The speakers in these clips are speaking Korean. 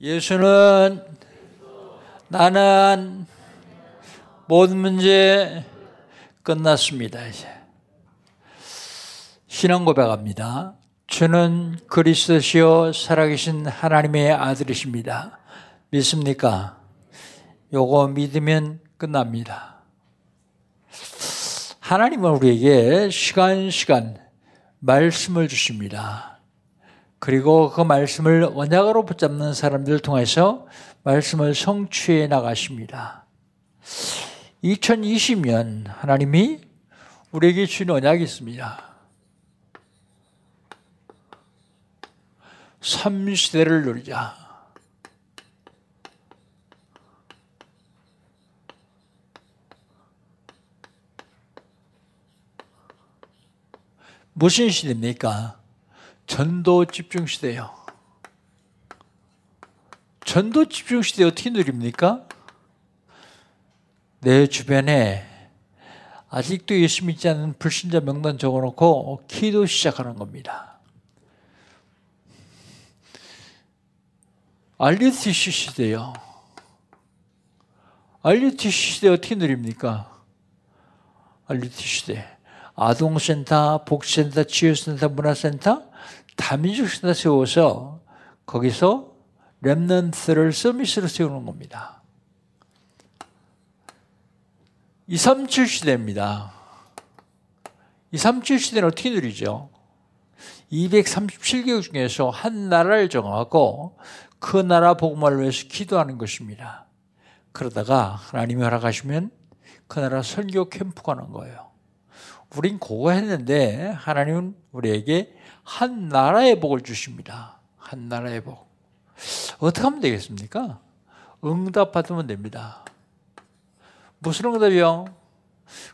예수는 나는 모든 문제 끝났습니다. 이제 신앙 고백합니다. 주는 그리스도시요 살아계신 하나님의 아들이십니다. 믿습니까? 요거 믿으면 끝납니다. 하나님은 우리에게 시간 시간 말씀을 주십니다. 그리고 그 말씀을 언약으로 붙잡는 사람들을 통해서 말씀을 성취해 나가십니다. 2020년 하나님이 우리에게 주신 언약이 있습니다. 3시대를 누리자. 무슨 시대입니까? 전도 집중 시대요. 전도 집중 시대 어떻게 누립니까? 내 주변에 아직도 예수 믿지 않는 불신자 명단 적어놓고 기도 시작하는 겁니다. RUTC 시대요. RUTC 시대 어떻게 누립니까? RUTC 시대. 아동센터, 복지센터, 치유센터, 문화센터, 다민족센터 세워서 거기서 랩넌트를 서비스로 세우는 겁니다. 237 시대입니다. 237 시대는 어떻게 누리죠? 237개국 중에서 한 나라를 정하고 그 나라 복음을 위해서 기도하는 것입니다. 그러다가 하나님이 허락하시면 그 나라 설교 캠프 가는 거예요. 우린 그거 했는데 하나님은 우리에게 한 나라의 복을 주십니다. 한 나라의 복. 어떻게 하면 되겠습니까? 응답 받으면 됩니다. 무슨 응답이요?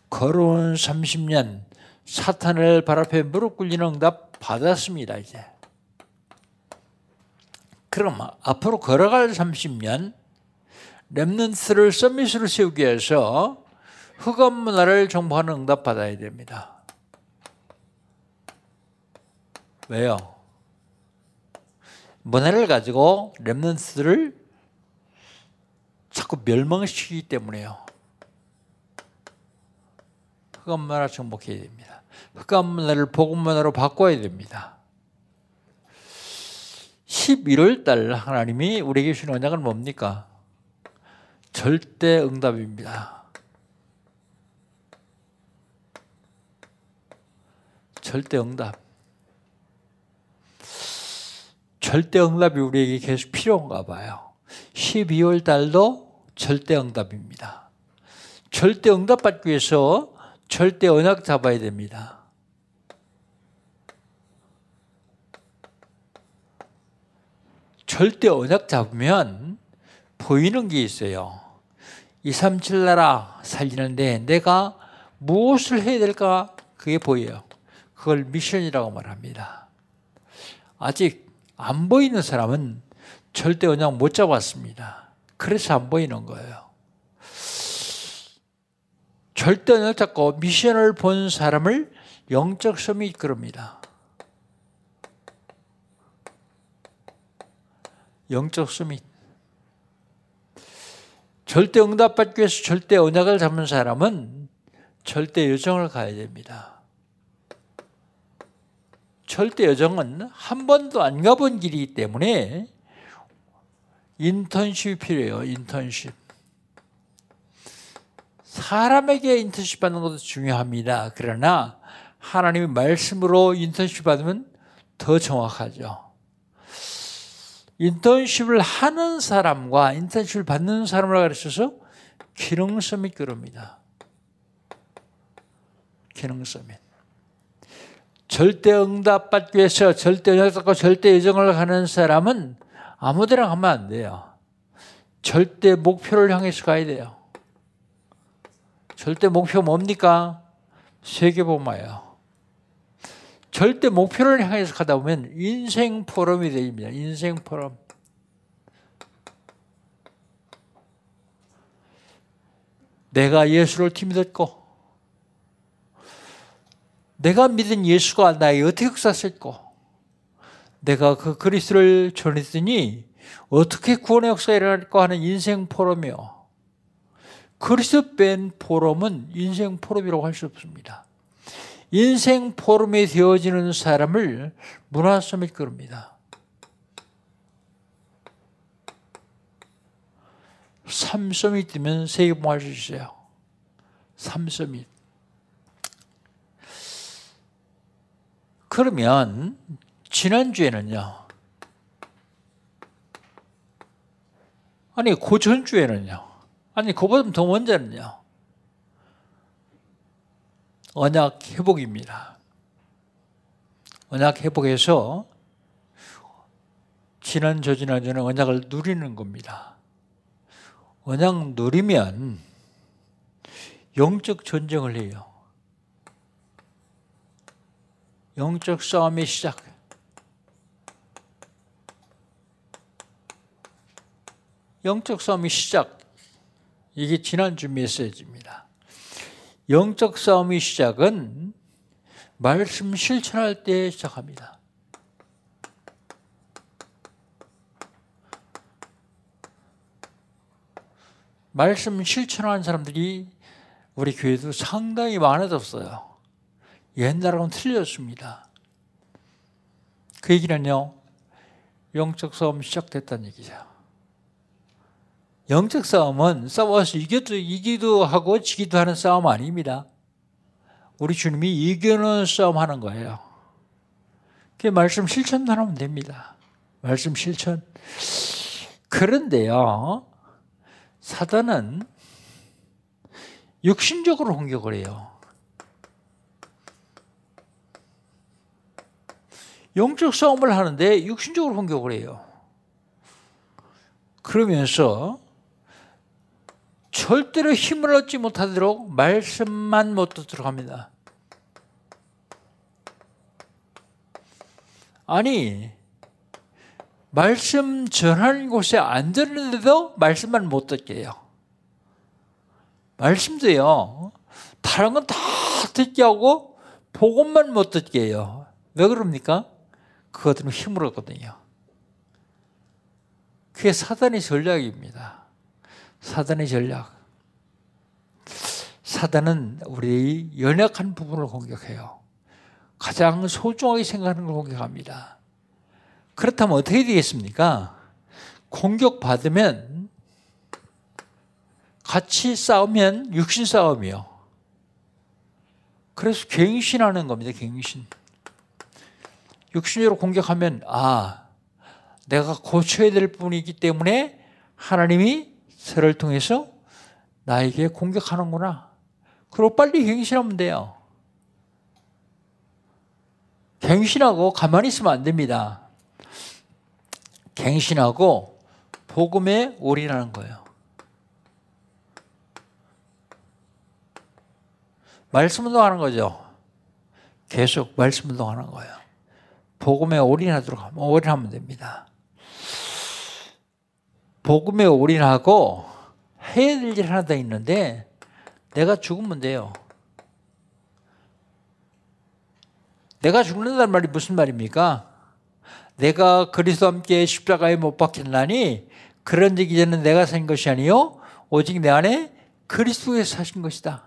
걸어온 30년 사탄을 발 앞에 무릎 꿇리는 응답 받았습니다, 이제. 그럼 앞으로 걸어갈 30년 랩넌트를 서밋으로 세우기 위해서 흑암 문화를 정복하는 응답 받아야 됩니다. 왜요? 문화를 가지고 렘넌스를 자꾸 멸망시키기 때문에요. 흑암 문화 정복해야 됩니다. 흑암 문화를 복음 문화로 바꿔야 됩니다. 11월 달 하나님이 우리에게 주신 언약은 뭡니까? 절대 응답입니다. 절대 응답. 절대 응답이 우리에게 계속 필요한가 봐요. 12월 달도 절대 응답입니다. 절대 응답 받기 위해서 절대 언약 잡아야 됩니다. 절대 언약 잡으면 보이는 게 있어요. 237 나라 살리는데 내가 무엇을 해야 될까? 그게 보여요. 그걸 미션이라고 말합니다. 아직 안 보이는 사람은 절대 언약 못 잡았습니다. 그래서 안 보이는 거예요. 절대 언약 잡고 미션을 본 사람을 영적 섬이 이끌습니다. 영적 섬이 절대 응답받기 위해서 절대 언약을 잡은 사람은 절대 여정을 가야 됩니다. 절대 여정은 한 번도 안 가본 길이기 때문에 인턴십이 필요해요. 인턴십. 사람에게 인턴십 받는 것도 중요합니다. 그러나 하나님의 말씀으로 인턴십 받으면 더 정확하죠. 인턴십을 하는 사람과 인턴십을 받는 사람을 가르쳐서 기능성이 그럽니다. 기능성이. 절대 응답 받기 위해서 절대 연약받고 절대 예정을 가는 사람은 아무데나 가면 안 돼요. 절대 목표를 향해서 가야 돼요. 절대 목표 뭡니까? 세계복마예요. 절대 목표를 향해서 가다 보면 인생 포럼이 됩니다. 인생 포럼. 내가 예수를 팀믿었고 내가 믿은 예수가 나에게 어떻게 역사했고 내가 그 그리스도를 전했더니 어떻게 구원의 역사가 일어날까 하는 인생 포럼이요. 그리스도 뺀 포럼은 인생 포럼이라고 할 수 없습니다. 인생 포럼이 되어지는 사람을 문화 서밋 그럽니다. 3서밋 되면 세계 봉할 수 있어요. 3서밋. 그러면 지난주에는요. 아니 고전주에는요. 아니 그보다 더 먼저는요. 언약 회복입니다. 언약 회복에서 지난 저지난주는 언약을 누리는 겁니다. 언약 누리면 영적 전쟁을 해요. 영적 싸움의 시작. 영적 싸움의 시작. 이게 지난주 메시지입니다. 영적 싸움의 시작은 말씀 실천할 때 시작합니다. 말씀 실천하는 사람들이 우리 교회도 상당히 많아졌어요. 옛날하고는 틀렸습니다. 그 얘기는요, 영적 싸움 시작됐다는 얘기죠. 영적 싸움은 싸워서 이겨도, 이기도 하고 지기도 하는 싸움 아닙니다. 우리 주님이 이겨는 싸움 하는 거예요. 그 말씀 실천만 하면 됩니다. 말씀 실천. 그런데요, 사단은 육신적으로 공격을 해요. 영적 싸움을 하는데 육신적으로 공격을 해요. 그러면서 절대로 힘을 얻지 못하도록 말씀만 못 듣도록 합니다. 아니, 말씀 전하는 곳에 앉았는데도 말씀만 못 듣게 해요. 말씀도요, 다른 건 다 듣게 하고, 복음만 못 듣게 해요. 왜 그럽니까? 그것들은 힘을 얻거든요. 그게 사단의 전략입니다. 사단의 전략. 사단은 우리의 연약한 부분을 공격해요. 가장 소중하게 생각하는 걸 공격합니다. 그렇다면 어떻게 되겠습니까? 공격받으면 같이 싸우면 육신 싸움이요. 그래서 갱신하는 겁니다. 갱신. 육신으로 공격하면 아 내가 고쳐야 될 부분이기 때문에 하나님이 저를 통해서 나에게 공격하는구나. 그리고 빨리 갱신하면 돼요. 갱신하고 가만히 있으면 안 됩니다. 갱신하고 복음에 올인하는 거예요. 말씀 운동하는 거죠. 계속 말씀 운동하는 거예요. 복음에 올인하도록 올인하면 됩니다. 복음에 올인하고 해야 될 일 하나 더 있는데 내가 죽으면 돼요. 내가 죽는다는 말이 무슨 말입니까? 내가 그리스도 함께 십자가에 못 박혔나니 그런 적이 전는 내가 산 것이 아니요 오직 내 안에 그리스도에서 사신 것이다.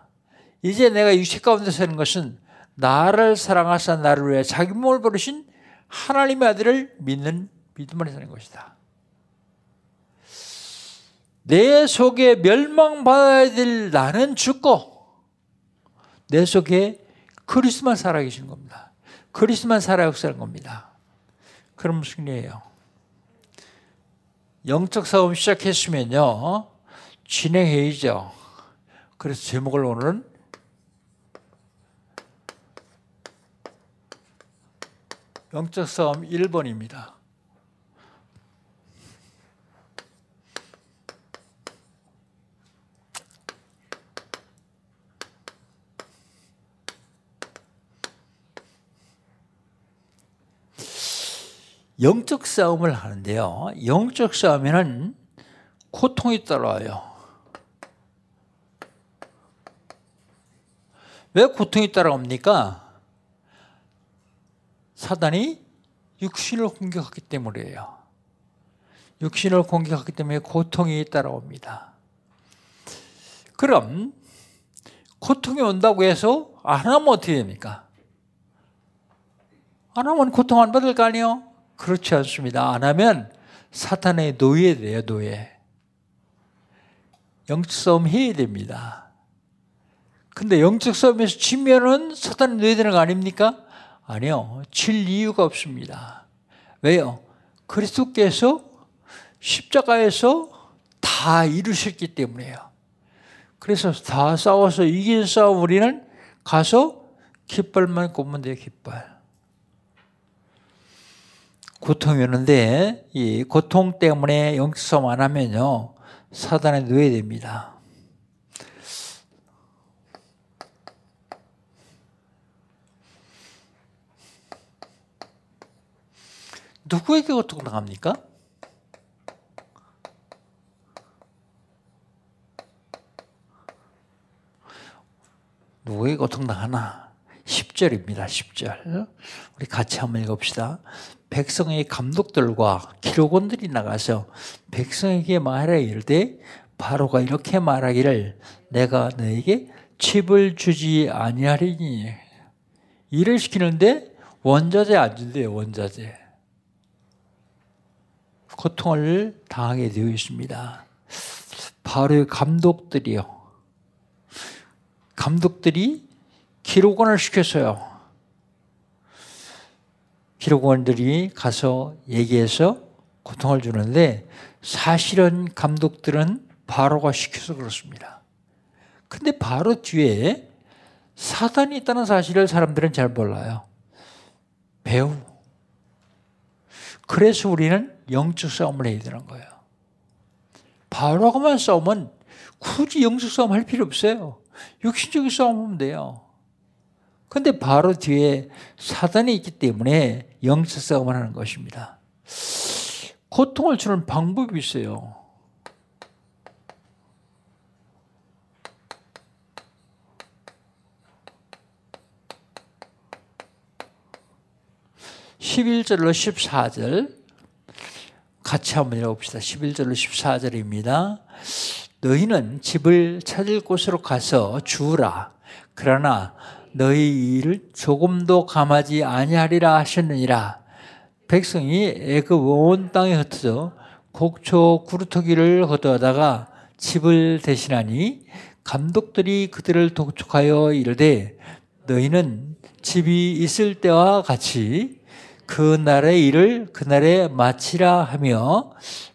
이제 내가 육체 가운데 사는 것은 나를 사랑하사 나를 위해 자기 몸을 버리신 하나님의 아들을 믿는 믿음을 사는 것이다. 내 속에 멸망받아야 될 나는 죽고 내 속에 그리스만 살아계신 겁니다. 그리스만 살아 역사하는 겁니다. 그럼 승리예요. 영적 싸움 시작했으면요 진행해야죠. 그래서 제목을 오늘은 영적 싸움 1번입니다. 영적 싸움을 하는데요. 영적 싸움에는 고통이 따라와요. 왜 고통이 따라옵니까? 사단이 육신을 공격하기 때문이에요. 육신을 공격하기 때문에 고통이 따라옵니다. 그럼 고통이 온다고 해서 안 하면 어떻게 됩니까? 안 하면 고통 안 받을 거 아니에요? 그렇지 않습니다. 안 하면 사탄의 노예 돼요, 노예. 영적 싸움 해야 됩니다. 근데 영적 싸움에서 지면은 사탄의 노예 되는 거 아닙니까? 아니요. 질 이유가 없습니다. 왜요? 그리스도께서 십자가에서 다 이루셨기 때문에요. 그래서 다 싸워서 이긴 싸움 우리는 가서 깃발만 꼽으면 돼요, 깃발. 고통이 오는데 이 고통 때문에 영성 안 하면요 사단에 노예됩니다. 누구에게 고통당합니까? 누구에게 고통당하나? 10절입니다. 10절. 우리 같이 한번 읽읍시다. 백성의 감독들과 기록원들이 나가서 백성에게 말하여 이르되 바로가 이렇게 말하기를 내가 너에게 칩을 주지 아니하리니 일을 시키는데 원자재 안 준대요 원자재 고통을 당하게 되어 있습니다 바로의 감독들이요 감독들이 기록원을 시켰어요 기록원들이 가서 얘기해서 고통을 주는데 사실은 감독들은 바로가 시켜서 그렇습니다. 근데 바로 뒤에 사단이 있다는 사실을 사람들은 잘 몰라요. 배우. 그래서 우리는 영적 싸움을 해야 되는 거예요. 바로하고만 싸우면 굳이 영적 싸움 할 필요 없어요. 육신적인 싸움 하면 돼요. 근데 바로 뒤에 사단이 있기 때문에 영적 싸움을 하는 것입니다. 고통을 주는 방법이 있어요. (11절로) (14절) 같이 한번 읽어봅시다. 11절로 14절입니다. 너희는 집을 찾을 곳으로 가서 주우라. 그러나 너희 일을 조금도 감하지 아니하리라 하셨느니라. 백성이 애굽 온 땅에 흩어져 곡초 구루터기를 거두다가 집을 대신하니 감독들이 그들을 독촉하여 이르되 너희는 집이 있을 때와 같이 그 날의 일을 그날에 마치라 하며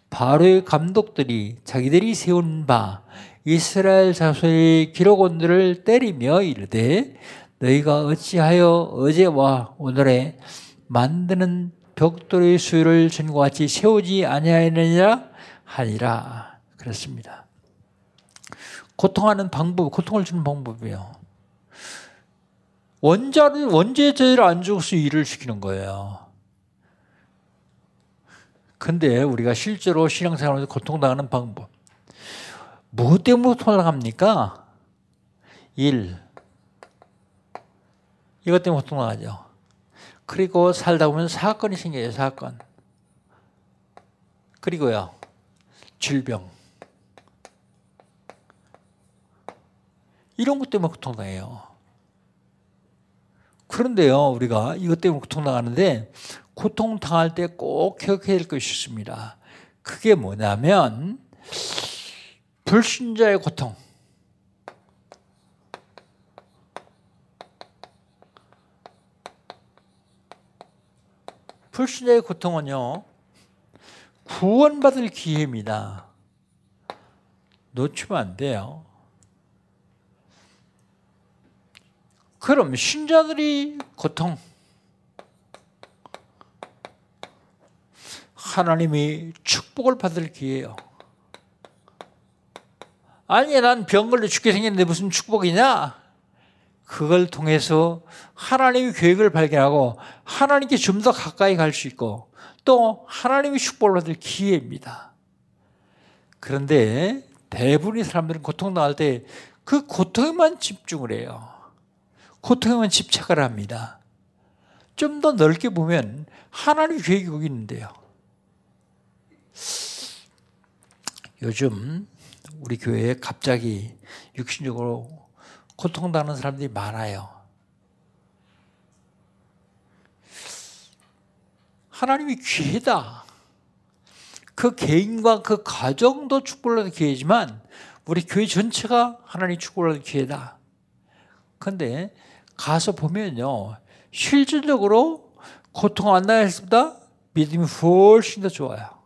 바로의 감독들이 자기들이 세운 바 이스라엘 자손의 기록원들을 때리며 이르되 너희가 어찌하여 어제와 오늘에 만드는 벽돌의 수요를 전과 같이 세우지 아니하였느냐 하니라 그렇습니다. 고통하는 방법, 고통을 주는 방법이에요. 원자를 원죄제를 안 죽어서 일을 시키는 거예요. 근데 우리가 실제로 신앙생활에서 고통당하는 방법. 뭐 때문에 고통을 당합니까? 일, 이것 때문에 고통나죠. 그리고 살다 보면 사건이 생겨요, 사건. 그리고요, 질병. 이런 것 때문에 고통당해요. 그런데요, 우리가 이것 때문에 고통당하는데, 고통 당할 때 꼭 기억해야 될 것이 있습니다. 그게 뭐냐면, 불신자의 고통. 불신자의 고통은요, 구원받을 기회입니다. 놓치면 안 돼요. 그럼 신자들이 고통, 하나님이 축복을 받을 기회예요. 아니, 난 병 걸려 죽게 생겼는데 무슨 축복이냐? 그걸 통해서 하나님의 계획을 발견하고 하나님께 좀 더 가까이 갈 수 있고 또 하나님의 축복을 받을 기회입니다. 그런데 대부분의 사람들은 고통 당할 때 그 고통에만 집중을 해요. 고통에만 집착을 합니다. 좀 더 넓게 보면 하나님의 계획이 거기 있는데요. 요즘 우리 교회에 갑자기 육신적으로 고통당하는 사람들이 많아요. 하나님이 기회다. 그 개인과 그 가정도 축복을 받는 기회지만 우리 교회 전체가 하나님 축복을 받는 기회다. 근데 가서 보면요. 실질적으로 고통 안 나했습니다. 믿음이 훨씬 더 좋아요.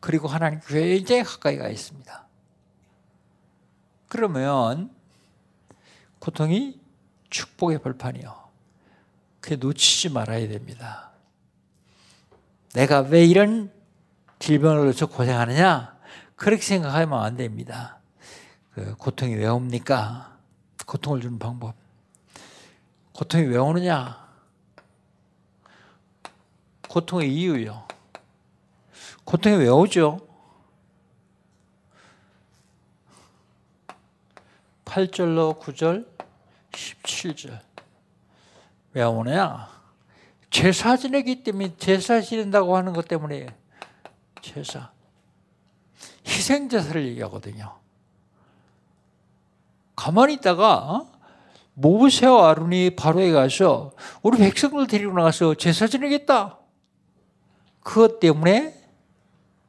그리고 하나님 굉장히 가까이 가 있습니다. 그러면 고통이 축복의 벌판이요. 그게 놓치지 말아야 됩니다. 내가 왜 이런 질병을 걸쳐 고생하느냐? 그렇게 생각하면 안 됩니다. 그 고통이 왜 옵니까? 고통을 주는 방법. 고통이 왜 오느냐? 고통의 이유요. 고통이 왜 오죠? 8절로 9절, 17절. 왜 오느냐? 제사 지내기 때문에 제사 지낸다고 하는 것 때문에 제사. 희생제사를 얘기하거든요. 가만히 있다가 어? 모세와 아론이 바로에 가서 우리 백성들 데리고 나가서 제사 지내겠다. 그것 때문에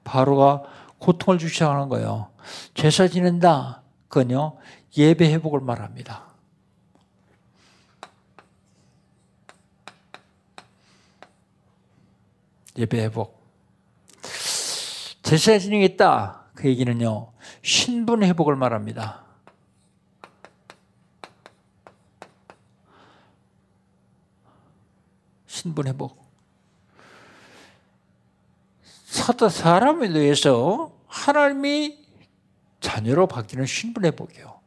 바로가 고통을 주기 시작하는 거예요. 제사 지낸다. 그건요, 예배 회복을 말합니다. 예배 회복. 제사 지내겠다. 그 얘기는요, 신분 회복을 말합니다. 신분 회복. 사도 사람에 의해서 하나님이 자녀로 바뀌는 신분 회복이요.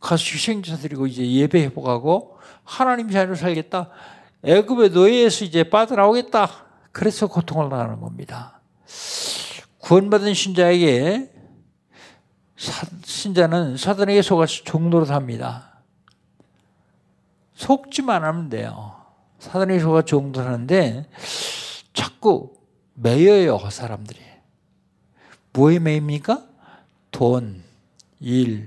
가서 희생제사 드리고 이제 예배 회복하고 하나님 자녀로 살겠다. 애굽의 노예에서 이제 빠져나오겠다. 그래서 고통을 당하는 겁니다. 구원받은 신자에게 신자는 사단에게 속아서 종로로 삽니다. 속지만 하면 돼요. 사단에게 속아 종로로 사는데 자꾸 매여요, 그 사람들이. 뭐에 매입니까? 돈, 일,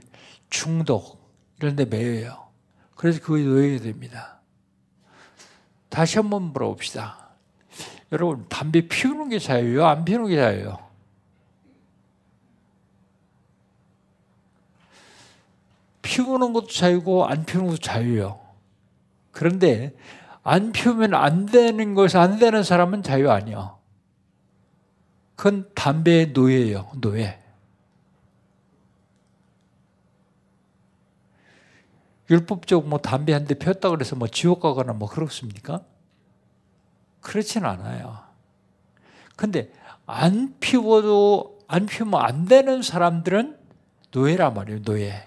중독, 이런 데 매여요. 그래서 그거에 놓여야 됩니다. 다시 한 번 물어봅시다. 여러분, 담배 피우는 게 자유요? 안 피우는 게 자유요? 피우는 것도 자유고 안 피우는 것도 자유요. 그런데 안 피우면 안 되는 것이 안 되는 사람은 자유 아니요. 그건 담배의 노예예요. 노예. 율법적 뭐 담배 한 대 폈다 그래서 뭐 지옥 가거나 뭐 그렇습니까? 그렇진 않아요. 근데 안 피워도 안 피우면 안 되는 사람들은 노예란 말이에요. 노예.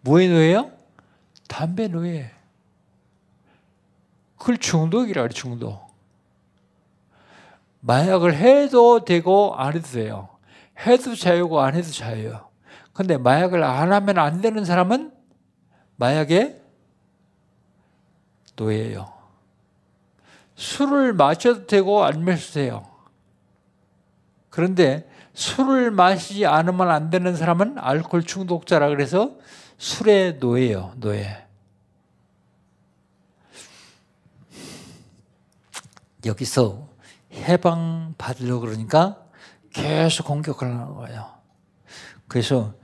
뭐의 노예요? 담배 노예. 그걸 중독이라 그래 중독. 마약을 해도 되고 안 해도 돼요. 해도 자유고 안 해도 자유예요. 근데 마약을 안 하면 안 되는 사람은 마약의 노예예요. 술을 마셔도 되고 안 마셔도 돼요. 그런데 술을 마시지 않으면 안 되는 사람은 알코올 중독자라 그래서 술의 노예예요. 노예. 여기서 해방 받으려고 그러니까 계속 공격을 하는 거예요. 그래서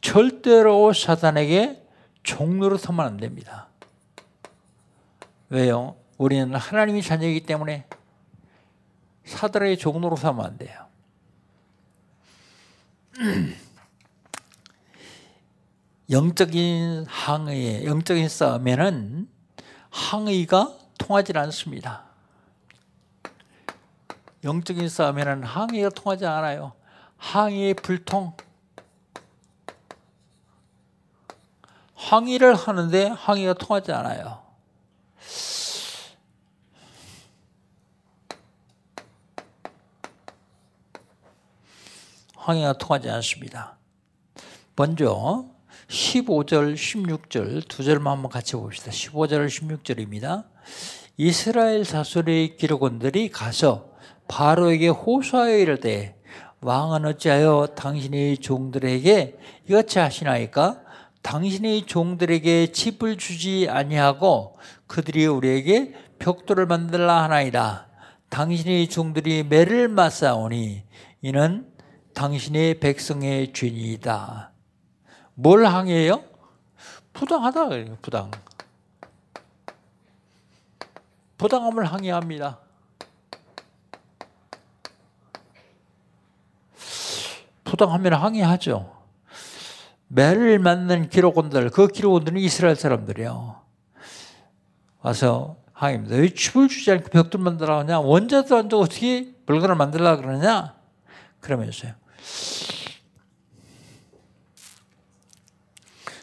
절대로 사단에게 종로로 서면 안 됩니다. 왜요? 우리는 하나님이 자녀이기 때문에 사단에게 종로로 서면 안 돼요. 영적인 항의, 영적인 싸움에는 항의가 통하지 않습니다. 영적인 싸움에는 항의가 통하지 않아요. 항의의 불통. 항의를 하는데 항의가 통하지 않아요. 항의가 통하지 않습니다. 먼저 15절, 16절 두 절만 한번 같이 봅시다. 15절, 16절입니다. 이스라엘 자손의 기록원들이 가서 바로에게 호소하여 이르되 왕은 어찌하여 당신의 종들에게 이같이 하시나이까? 당신의 종들에게 칩을 주지 아니하고 그들이 우리에게 벽돌을 만들라 하나이다. 당신의 종들이 매를 맞사오니 이는 당신의 백성의 죄니이다. 뭘 항해해요? 부당하다. 부당. 부당함을 항해합니다. 부당하면 항해하죠. 매를 맞는 기록원들, 그 기록원들은 이스라엘 사람들이요. 와서 항해입니다. 왜 칩을 주지 않고 벽돌 만들라 하냐? 원자도 안 어떻게 물건을 만들라 그러냐? 그러면서요.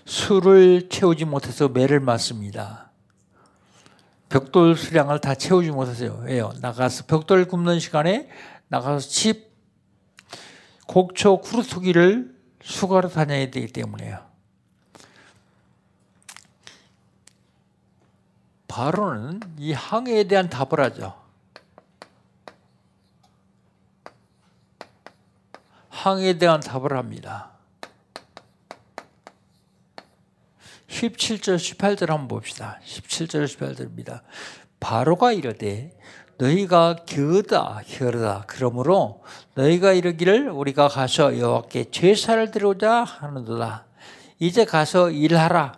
술을 채우지 못해서 매를 맞습니다. 벽돌 수량을 다 채우지 못하세요. 왜요? 나가서 벽돌 굽는 시간에 나가서 집 곡초 쿠르토기를 수거하러 다녀야 되기 때문에요. 바로는 이 항해에 대한 답을 하죠. 항해에 대한 답을 합니다. 17절 18절 한번 봅시다. 17절 18절입니다. 바로가 이르되 너희가 겨다 겨다 그러므로 너희가 이르기를 우리가 가서 여호와께 제사를 드리고자 하는도다. 이제 가서 일하라.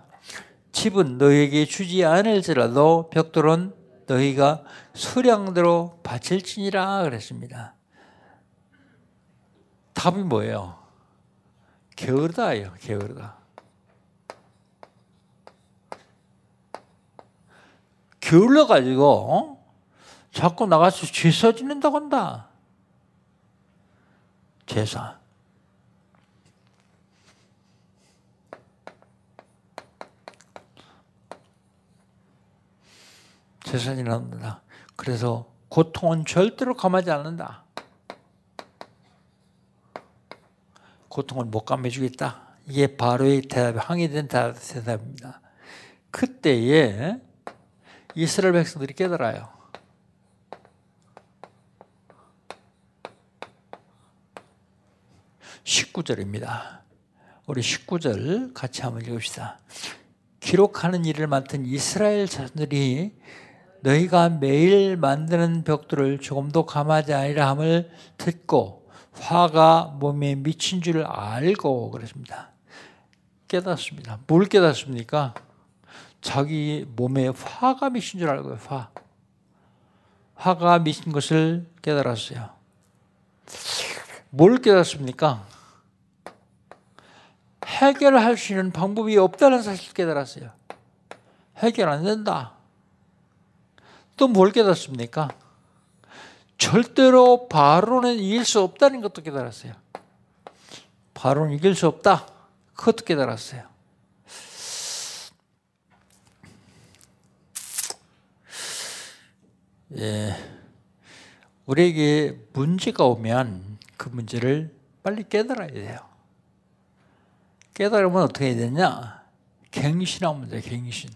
집은 너희에게 주지 않을지라도 벽돌은 너희가 수량대로 바칠지니라 그랬습니다. 답이 뭐예요? 게으르다예요. 게으르다. 게을러 가지고 어? 자꾸 나가서 제사 지낸다고 한다. 제사. 지낸다. 그래서 고통은 절대로 감하지 않는다. 고통을 못 감해주겠다. 이게 바로의 대답, 항의된 대답입니다. 그때에 이스라엘 백성들이 깨달아요. 19절입니다. 우리 19절 같이 한번 읽읍시다. 기록하는 일을 맡은 이스라엘 자들이 너희가 매일 만드는 벽돌을 조금도 감하지 아니라 함을 듣고 화가 몸에 미친 줄 알고 그랬습니다. 깨닫습니다. 뭘 깨닫습니까? 자기 몸에 화가 미친 줄 알고요. 화. 화가 미친 것을 깨달았어요. 뭘 깨닫습니까? 해결할 수 있는 방법이 없다는 사실을 깨달았어요. 해결 안 된다. 또 뭘 깨닫습니까? 절대로 바로는 이길 수 없다는 것도 깨달았어요. 바로는 이길 수 없다. 그것도 깨달았어요. 예. 우리에게 문제가 오면 그 문제를 빨리 깨달아야 돼요. 깨달으면 어떻게 해야 되냐? 갱신하면 돼, 갱신.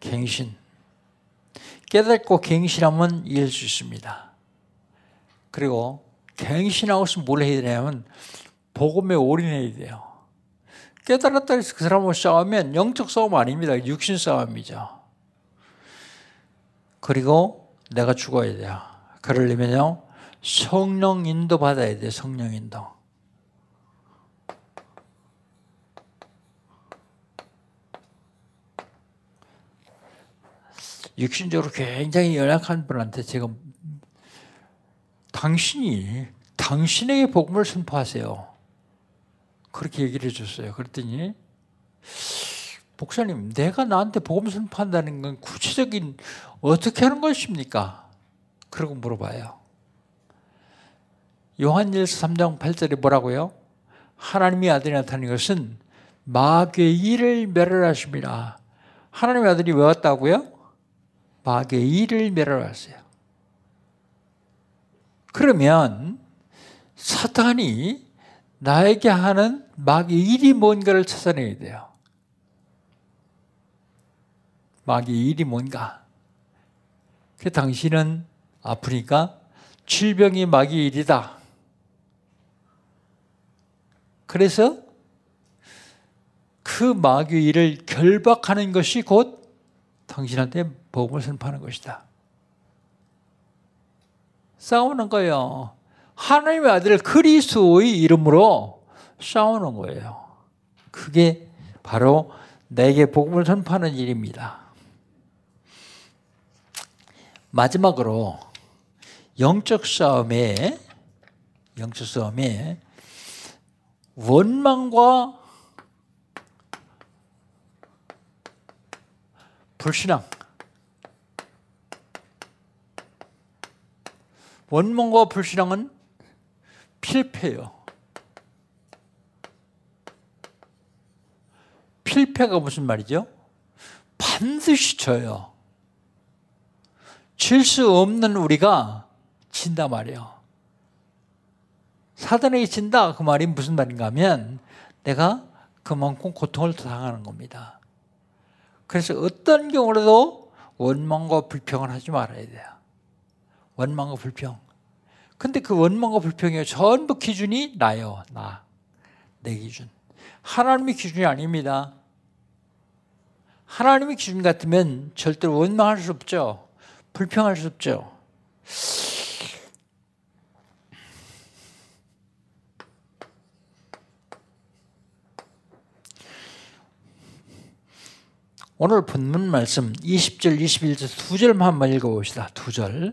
갱신. 깨닫고 갱신하면 이해할 수 있습니다. 그리고 갱신하고 있으면 뭘 해야 되냐면 복음에 올인해야 돼요. 깨달았다 해서 그 사람하고 싸우면 영적 싸움 아닙니다. 육신 싸움이죠. 그리고 내가 죽어야 돼요. 그러려면요. 성령 인도 받아야 돼요. 성령 인도. 육신적으로 굉장히 연약한 분한테 제가 당신이 당신에게 복음을 선포하세요. 그렇게 얘기를 해줬어요. 그랬더니 목사님, 내가 나한테 복음 선포한다는 건 구체적인 어떻게 하는 것입니까? 그러고 물어봐요. 요한일서 3장 8절에 뭐라고요? 하나님의 아들이 나타난 것은 마귀의 일을 멸하십니다. 하나님의 아들이 왜 왔다고요? 마귀의 일을 멸하셨어요. 그러면 사탄이 나에게 하는 마귀의 일이 뭔가를 찾아내야 돼요. 마귀의 일이 뭔가. 그 당신은 아프니까 질병이 마귀의 일이다. 그래서 그 마귀의 일을 결박하는 것이 곧 당신한테 복음을 선포하는 것이다. 싸우는 거예요. 하나님의 아들 그리스도의 이름으로 싸우는 거예요. 그게 바로 내게 복음을 선포하는 일입니다. 마지막으로 영적 싸움에 영적 싸움에 원망과 불신앙 원망과 불신앙은 필패예요. 필패가 무슨 말이죠? 반드시 져요. 질 수 없는 우리가 진다 말이에요. 사단에게 진다 그 말이 무슨 말인가 하면 내가 그만큼 고통을 당하는 겁니다. 그래서 어떤 경우라도 원망과 불평을 하지 말아야 돼요. 원망과 불평. 근데 그 원망과 불평의 전부 기준이 나요. 나. 내 기준. 하나님의 기준이 아닙니다. 하나님의 기준 같으면 절대로 원망할 수 없죠. 불평할 수 없죠. 오늘 본문 말씀 20절, 21절 두 절만 한번 읽어봅시다. 두 절.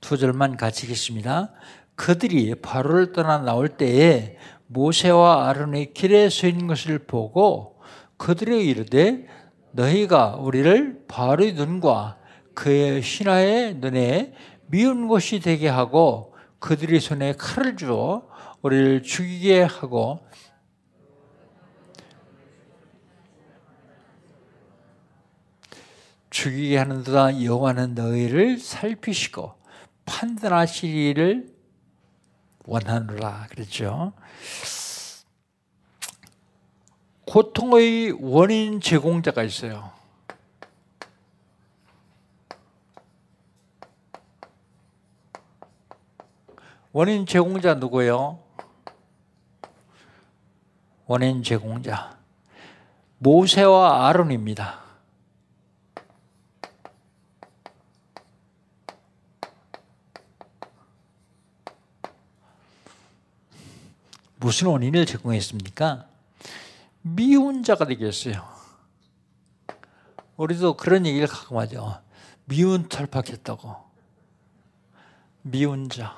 두 절만 같이 읽겠습니다. 그들이 바로를 떠나 나올 때에 모세와 아론의 길에 서 있는 것을 보고 그들에게 이르되 너희가 우리를 바로의 눈과 그의 신하의 눈에 미운 것이 되게 하고 그들이 손에 칼을 주어 우리를 죽이게 하고 죽이게 하는도다 여호와는 너희를 살피시고 판단하시기를 원하노라 그랬죠. 고통의 원인 제공자가 있어요. 원인 제공자 누구예요? 원인 제공자 모세와 아론입니다. 무슨 원인을 제공했습니까? 미운 자가 되겠어요. 우리도 그런 얘기를 가끔 하죠. 미운 탈박했다고. 미운 자.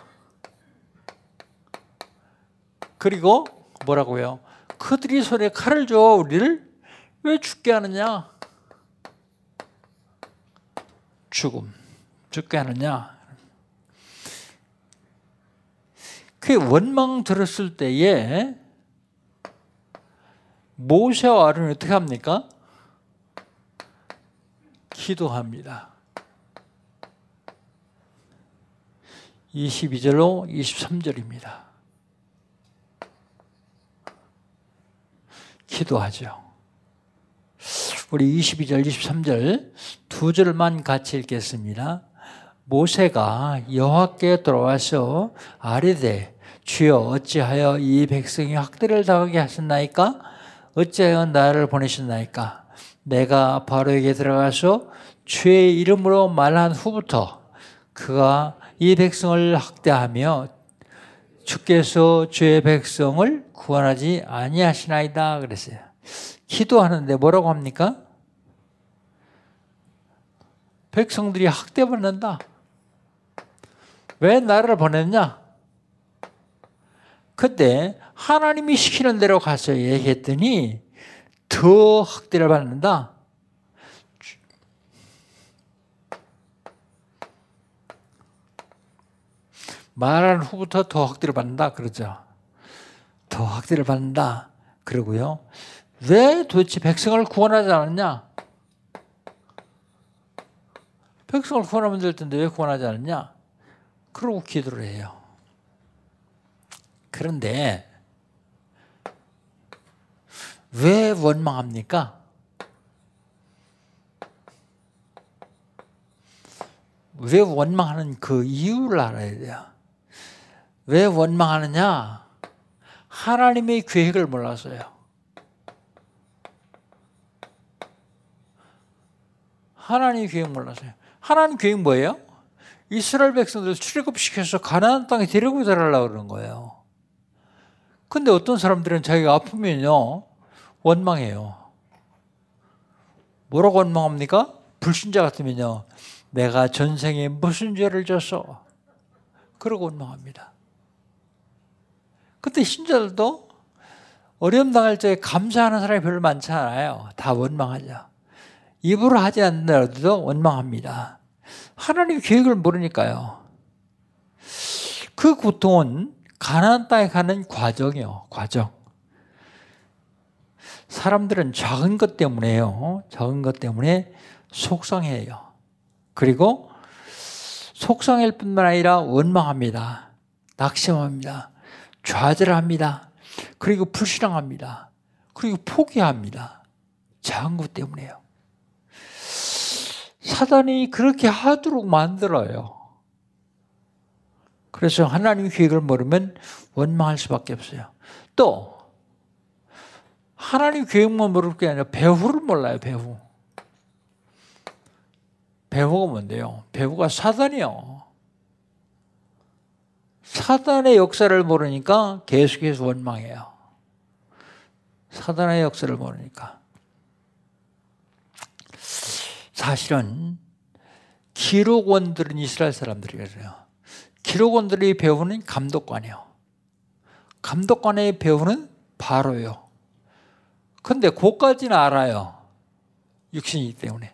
그리고 뭐라고요? 그들이 손에 칼을 줘 우리를 왜 죽게 하느냐? 죽음. 죽게 하느냐? 그 원망 들었을 때에 모세와 아론이 어떻게 합니까? 기도합니다. 22절로 23절입니다. 기도하죠. 우리 22절, 23절 두 절만 같이 읽겠습니다. 모세가 여호와께 돌아와서 아뢰되 주여 어찌하여 이 백성이 학대를 당하게 하셨나이까? 어찌하여 나를 보내셨나이까? 내가 바로에게 들어가서 주의 이름으로 말한 후부터 그가 이 백성을 학대하며 주께서 주의 백성을 구원하지 아니하시나이다 그랬어요. 기도하는데 뭐라고 합니까? 백성들이 학대받는다. 왜 나를 보냈냐? 그때 하나님이 시키는 대로 가서 얘기했더니 더 학대를 받는다. 말한 후부터 더 학대를 받는다 그러죠. 더 학대를 받는다. 그러고요. 왜 도대체 백성을 구원하지 않았냐? 백성을 구원하면 될 텐데 왜 구원하지 않았냐? 그러고 기도를 해요. 그런데 왜 원망합니까? 왜 원망하는 그 이유를 알아야 돼요. 왜 원망하느냐? 하나님의 계획을 몰라서요. 하나님 계획 몰라서요. 하나님 계획 뭐예요? 이스라엘 백성들 출애굽시켜서 가나안 땅에 데리고 들어가려고 그러는 거예요. 근데 어떤 사람들은 자기가 아프면요 원망해요. 뭐라고 원망합니까? 불신자 같으면요 내가 전생에 무슨 죄를 졌어? 그러고 원망합니다. 근데 신자들도 어려움 당할 때 감사하는 사람이 별로 많지 않아요. 다 원망하죠. 입으로 하지 않더라도 원망합니다. 하나님 계획을 모르니까요. 그 고통은 가나안 땅에 가는 과정이요. 과정. 사람들은 작은 것 때문에요. 작은 것 때문에 속상해요. 그리고 속상할 뿐만 아니라 원망합니다. 낙심합니다. 좌절합니다. 그리고 불신앙합니다. 그리고 포기합니다. 작은 것 때문에요. 사단이 그렇게 하도록 만들어요. 그래서 하나님 계획을 모르면 원망할 수밖에 없어요. 또 하나님 계획만 모를 게 아니라 배후를 몰라요. 배후. 배후가 뭔데요? 배후가 사단이요. 사단의 역사를 모르니까 계속해서 원망해요. 사단의 역사를 모르니까. 사실은 기록원들은 이스라엘 사람들이거든요. 기록원들이 배우는 감독관이요. 감독관의 배우는 바로요. 근데 그까지는 알아요. 육신이기 때문에.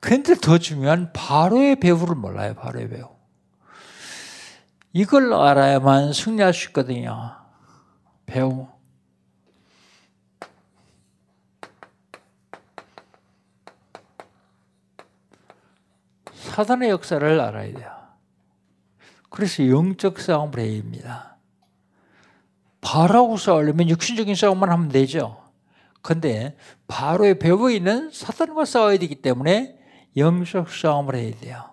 근데 더 중요한 바로의 배우를 몰라요. 바로의 배우. 이걸 알아야만 승리할 수 있거든요. 배우. 사단의 역사를 알아야 돼요. 그래서 영적 싸움을 해야 됩니다. 바로하고 싸우려면 육신적인 싸움만 하면 되죠. 근데 바로의 벽에 있는 사단과 싸워야 되기 때문에 영적 싸움을 해야 돼요.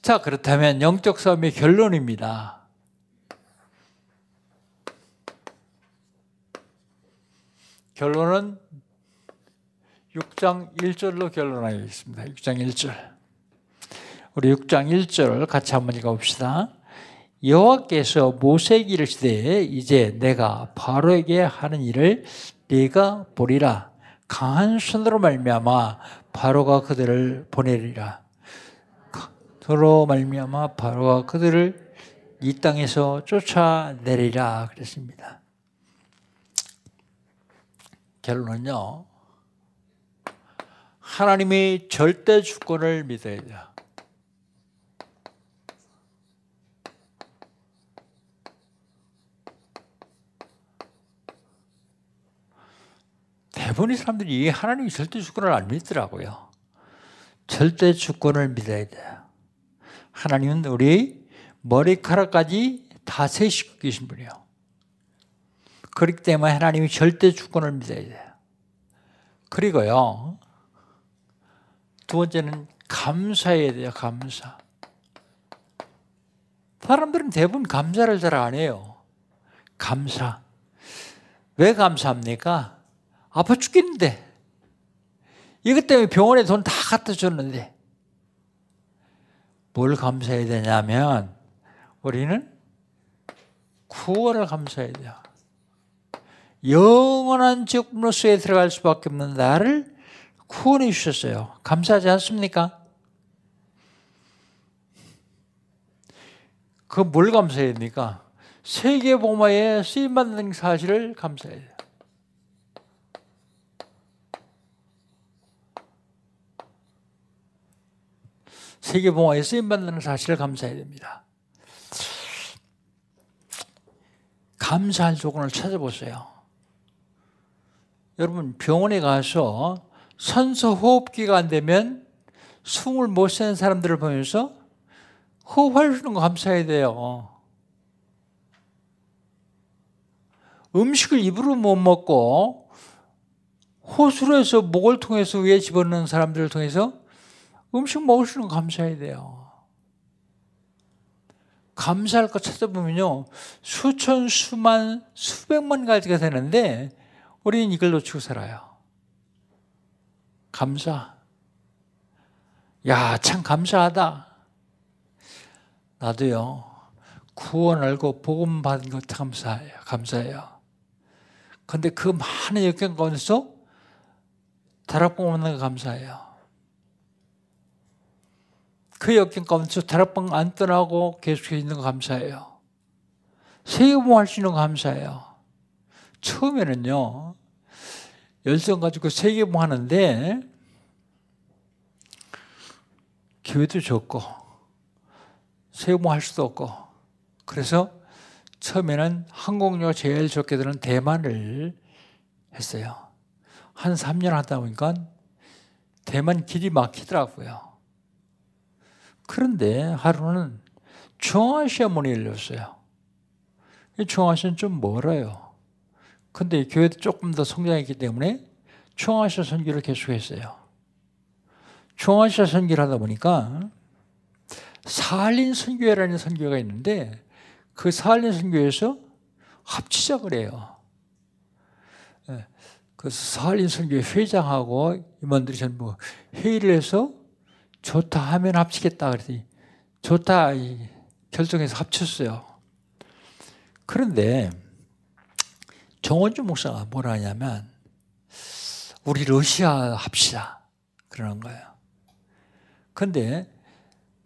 자, 그렇다면 영적 싸움의 결론입니다. 결론은 6장 1절로 결론하겠습니다. 6장 1절. 우리 6장 1절 같이 한번 읽어봅시다. 여호와께서 모세에게 이르시되 이제 내가 바로에게 하는 일을 네가 보리라. 강한 손으로 말미암아 바로가 그들을 보내리라. 도로 말미암아 바로가 그들을 이 땅에서 쫓아내리라 그랬습니다. 결론은요. 하나님의 절대 주권을 믿어야 돼요. 대부분의 사람들이 하나님의 절대 주권을 안 믿더라고요. 절대 주권을 믿어야 돼요. 하나님은 우리 머리카락까지 다 세시고 계신 분이에요. 그렇기 때문에 하나님이 절대 주권을 믿어야 돼요. 그리고요, 두 번째는 감사해야 돼요, 감사. 사람들은 대부분 감사를 잘 안 해요. 감사. 왜 감사합니까? 아파 죽겠는데. 이것 때문에 병원에 돈 다 갖다 줬는데. 뭘 감사해야 되냐면, 우리는 구원을 감사해야 돼요. 영원한 지옥문로에 들어갈 수밖에 없는 나를 구원해 주셨어요. 감사하지 않습니까? 그 뭘 감사해야 됩니까? 세계복마에 쓰임받는 사실을 감사해야 돼요. 세계복마에 쓰임받는 사실을 감사해야 됩니다. 감사할 조건을 찾아보세요. 여러분 병원에 가서 산소 호흡기가 안 되면 숨을 못 쉬는 사람들을 보면서 호흡할 수 있는 거 감사해야 돼요. 음식을 입으로 못 먹고 호수로 해서 목을 통해서 위에 집어넣는 사람들을 통해서 음식 먹을 수 있는 거 감사해야 돼요. 감사할 거 찾아보면요. 수천, 수만, 수백만 가지가 되는데 우리는 이걸 놓치고 살아요. 감사. 야, 참 감사하다. 나도요. 구원 알고 복음 받은 것 감사해요. 감사해요. 근데 그 많은 역경 가운데서 다락방 만난 거 감사해요. 그 역경 가운데서 다락방 안 떠나고 계속 있는 거 감사해요. 세계봉 할수 있는 거 감사해요. 처음에는요, 열정 가지고 세계봉 하는데, 기회도 적고, 세계봉 할 수도 없고, 그래서 처음에는 항공료 제일 적게 드는 대만을 했어요. 한 3년 하다 보니까 대만 길이 막히더라고요. 그런데 하루는 중앙아시아 문이 열렸어요. 중앙아시아는 좀 멀어요. 근데 교회도 조금 더 성장했기 때문에 중앙아시아 선교를 계속했어요. 중앙아시아 선교를 하다 보니까 사할린 선교회라는 선교가 있는데 그 사할린 선교에서 합치자 그래요. 예, 그 사할린 선교 회장하고 임원들이 전부 회의를 해서 좋다 하면 합치겠다 그랬더니 좋다 결정해서 합쳤어요. 그런데 정원주 목사가 뭐라 하냐면 우리 러시아 합시다 그러는 거예요. 근데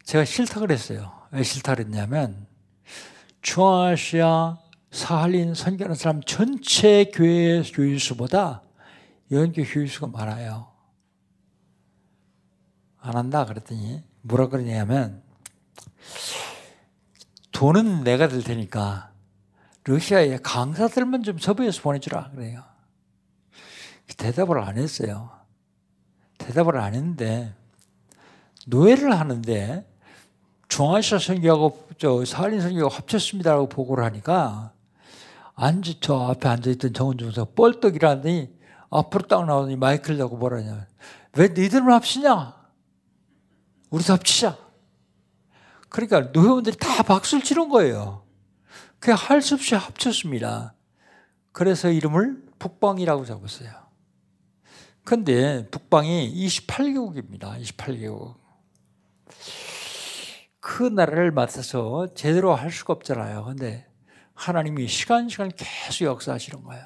제가 싫다 그랬어요. 왜 싫다 그랬냐면 중앙아시아 사할린 선교하는 사람 전체 교회 교인수보다 연교 교인수가 많아요. 안 한다 그랬더니 뭐라 그러냐면 돈은 내가 들 테니까 러시아에 강사들만 좀 섭외해서 보내주라 그래요. 대답을 안 했어요. 대답을 안 했는데 노예를 하는데 중앙아시아 선교하고 저 사할린 선교하고 합쳤습니다라고 보고를 하니까 앉아 저 앞에 앉아 있던 정원 중사 뻘떡이라더니 앞으로 딱 나오더니 마이크를 잡고 뭐라냐 왜 너희들만 합치냐 우리도 합치자. 그러니까 노회원들이 다 박수를 치는 거예요. 그냥 할수 없이 합쳤습니다. 그래서 이름을 북방이라고 잡았어요. 근데 북방이 28개국입니다. 28개국. 그 나라를 맡아서 제대로 할 수가 없잖아요. 근데 하나님이 시간 시간 계속 역사하시는 거예요.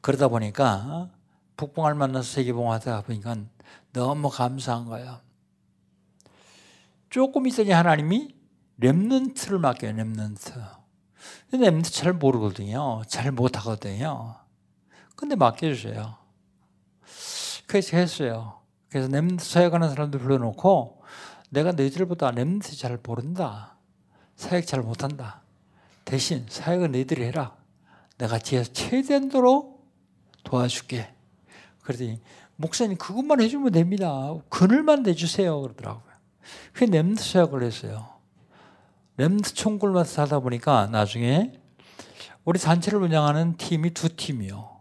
그러다 보니까 복음을 만나서 세계복음화하다 보니까 너무 감사한 거예요. 조금 있더니 하나님이 remnant를 맡겨요. remnant. remnant 잘 모르거든요. 잘 못하거든요. 근데 맡겨주세요. 그래서 했어요. 그래서 remnant 사역하는 사람들 불러놓고 내가 너희들보다 렘트 잘 모른다. 사역 잘 못한다. 대신 사역은 너희들이 해라. 내가 뒤에서 최대한도로 도와줄게. 그러더니 목사님 그것만 해주면 됩니다. 그늘만 내주세요. 그러더라고요. 그 렘트 사역을 했어요. 렘트 총굴만 하다 보니까 나중에 우리 단체를 운영하는 팀이 두 팀이요.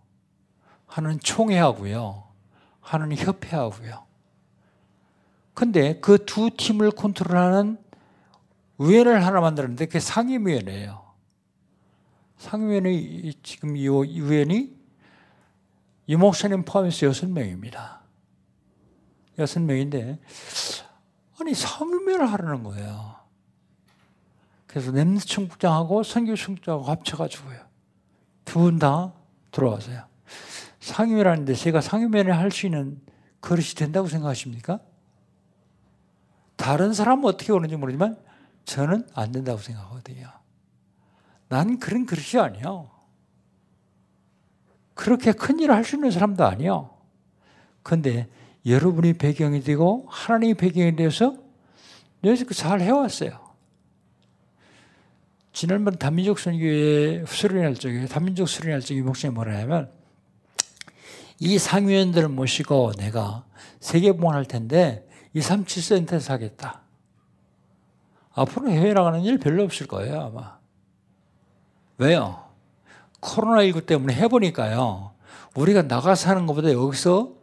하나는 총회하고요. 하나는 협회하고요. 근데 그 두 팀을 컨트롤하는 위원회를 하나 만들었는데 그게 상임위원회예요. 상임위원회 지금 이 위원이 이 목사님 포함해서 여섯 명입니다. 여섯 명인데 아니 상임위를 하라는 거예요. 그래서 냄새 총국장하고 선교 총국장하고 합쳐가지고요. 두 분 다 들어와서요. 상임위라는데 제가 상임위원회 할 수 있는 그릇이 된다고 생각하십니까? 다른 사람은 어떻게 오는지 모르지만 저는 안 된다고 생각하거든요. 난 그런 그릇이 아니요. 그렇게 큰 일을 할 수 있는 사람도 아니요. 근데 여러분이 배경이 되고 하나님이 배경이 되어서 여기서 잘 해왔어요. 지난번 단민족 선교회 수련할 적에 단민족 수련할 적에 목사님 뭐라 하냐면 이 상위원들을 모시고 내가 세계봉할 텐데 237센터에서 하겠다. 앞으로 해외 나가는 일 별로 없을 거예요, 아마. 왜요? 코로나19 때문에 해보니까요. 우리가 나가서 하는 것보다 여기서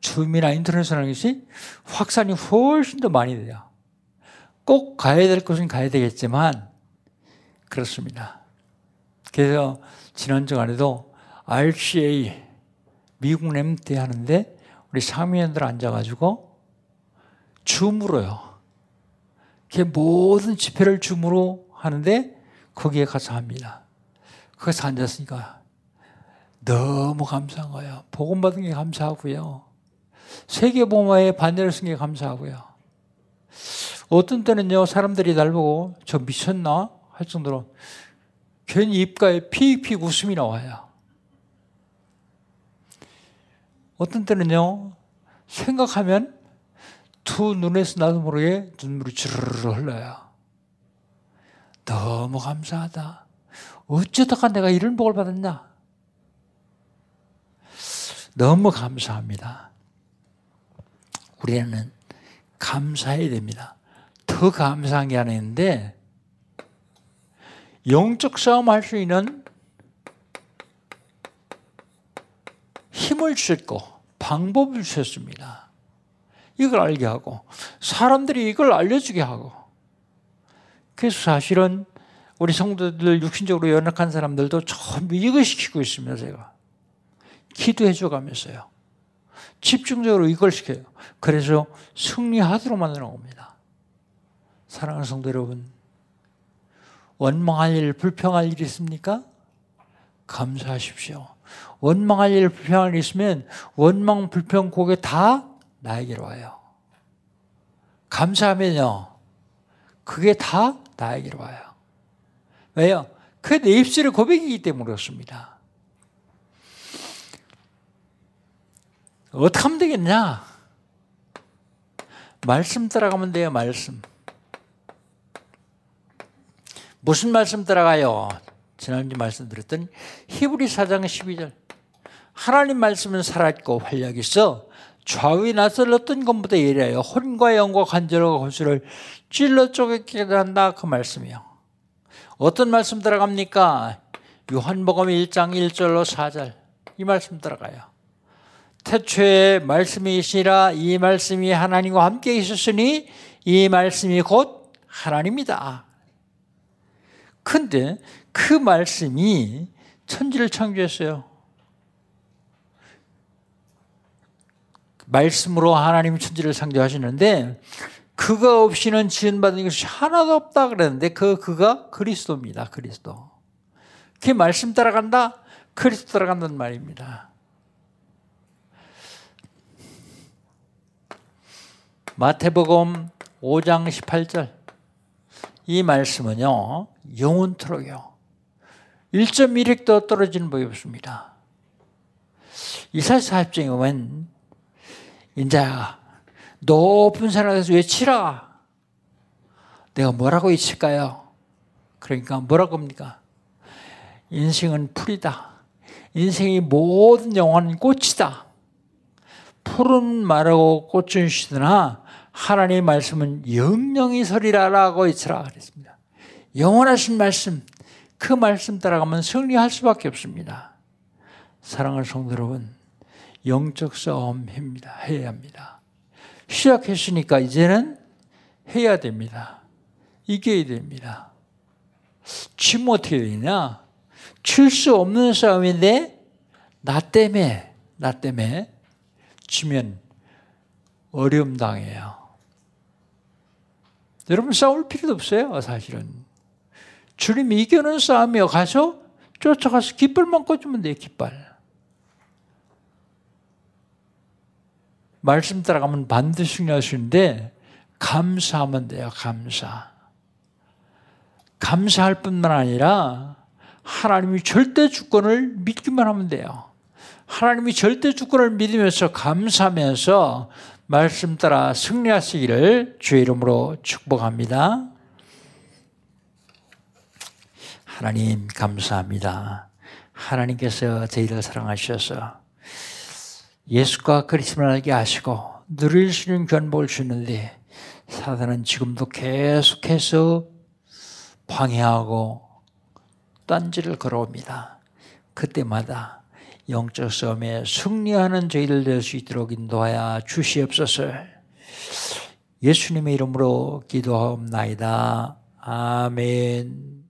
줌이나 인터넷으로 하는 것이 확산이 훨씬 더 많이 돼요. 꼭 가야 될 곳은 가야 되겠지만 그렇습니다. 그래서 지난 주간에도 RCA 미국 램트 하는데 우리 상위원들 앉아가지고 줌으로요. 그 모든 집회를 줌으로 하는데 거기에 가서 합니다. 거기서 앉았으니까 너무 감사한 거예요. 복음 받은 게 감사하고요. 세계복음화에 반대를 쓴 게 감사하고요. 어떤 때는요, 사람들이 날 보고 저 미쳤나? 할 정도로 괜히 입가에 피익피익 웃음이 나와요. 어떤 때는요, 생각하면 두 눈에서 나도 모르게 눈물이 주르르 흘러요. 너무 감사하다. 어쩌다가 내가 이런 복을 받았냐? 너무 감사합니다. 우리는 감사해야 됩니다. 더 감사한 게 하나 있는데, 영적 싸움 할 수 있는 힘을 주셨고, 방법을 주셨습니다. 이걸 알게 하고, 사람들이 이걸 알려주게 하고, 그래서 사실은 우리 성도들 육신적으로 연약한 사람들도 전부 이거 시키고 있습니다, 제가. 기도해 줘 가면서요. 집중적으로 이걸 시켜요. 그래서 승리하도록 만들어 옵니다. 사랑하는 성도 여러분, 원망할 일, 불평할 일 있습니까? 감사하십시오. 원망할 일, 불평할 일 있으면 원망, 불평, 고개 다 나에게로 와요. 감사하면요, 그게 다 나에게로 와요. 왜요? 그게 내 입술의 고백이기 때문에 그렇습니다. 어떻게 하면 되겠냐? 말씀 따라가면 돼요, 말씀. 무슨 말씀 따라가요? 지난주 말씀드렸던 히브리 4장 12절. 하나님 말씀은 살았고 활력 있어 좌위 낯설었던 것보다 예리하여 혼과 영과 관절과 골수를 찔러 쪼개게 한다 그 말씀이요. 어떤 말씀 들어갑니까? 요한복음 1장 1절로 4절 이 말씀 들어가요. 태초에 말씀이시라 이 말씀이 하나님과 함께 있었으니 이 말씀이 곧 하나님이다. 근데 그 말씀이 천지를 창조했어요. 말씀으로 하나님 천지를 창조하시는데 그가 없이는 지은받은 것이 하나도 없다 그랬는데 그 그가 그리스도입니다. 그리스도. 그 말씀 따라간다? 그리스도 따라간다는 말입니다. 마태복음 5장 18절 이 말씀은요 영원토록요 1.1획도 떨어지는 법이 없습니다. 이사야 40장에 보면 인자야 높은 산에서 외치라 내가 뭐라고 외칠까요? 그러니까 뭐라고 합니까? 인생은 풀이다. 인생의 모든 영혼은 꽃이다. 풀은 마르고 꽃은 시드나 하나님의 말씀은 영영이 서리라라고 외치라 그랬습니다. 영원하신 말씀, 그 말씀 따라가면 승리할 수밖에 없습니다. 사랑하는 성도 여러분, 영적 싸움입니다. 해야 합니다. 시작했으니까 이제는 해야 됩니다. 이겨야 됩니다. 지면 어떻게 되냐? 칠수 없는 싸움인데 나 때문에 나 때문에 지면 어려움 당해요. 여러분 싸울 필요도 없어요, 사실은. 주님이 이겨는 싸움이요. 가서 쫓아가서 깃발만 꽂으면 돼요, 깃발. 말씀 따라가면 반드시 있는데 감사하면 돼요. 감사. 감사할 뿐만 아니라 하나님이 절대 주권을 믿기만 하면 돼요. 하나님이 절대 주권을 믿으면서 감사하면서 말씀 따라 승리하시기를 주의 이름으로 축복합니다. 하나님 감사합니다. 하나님께서 저희를 사랑하셔서 예수가 그리스도를 알게 하시고 누릴 수 있는 견복을 주는데 사단은 지금도 계속해서 방해하고 딴지를 걸어옵니다. 그때마다 영적 싸움에 승리하는 저희들 될수 있도록 인도하여 주시옵소서. 예수님의 이름으로 기도하옵나이다. 아멘.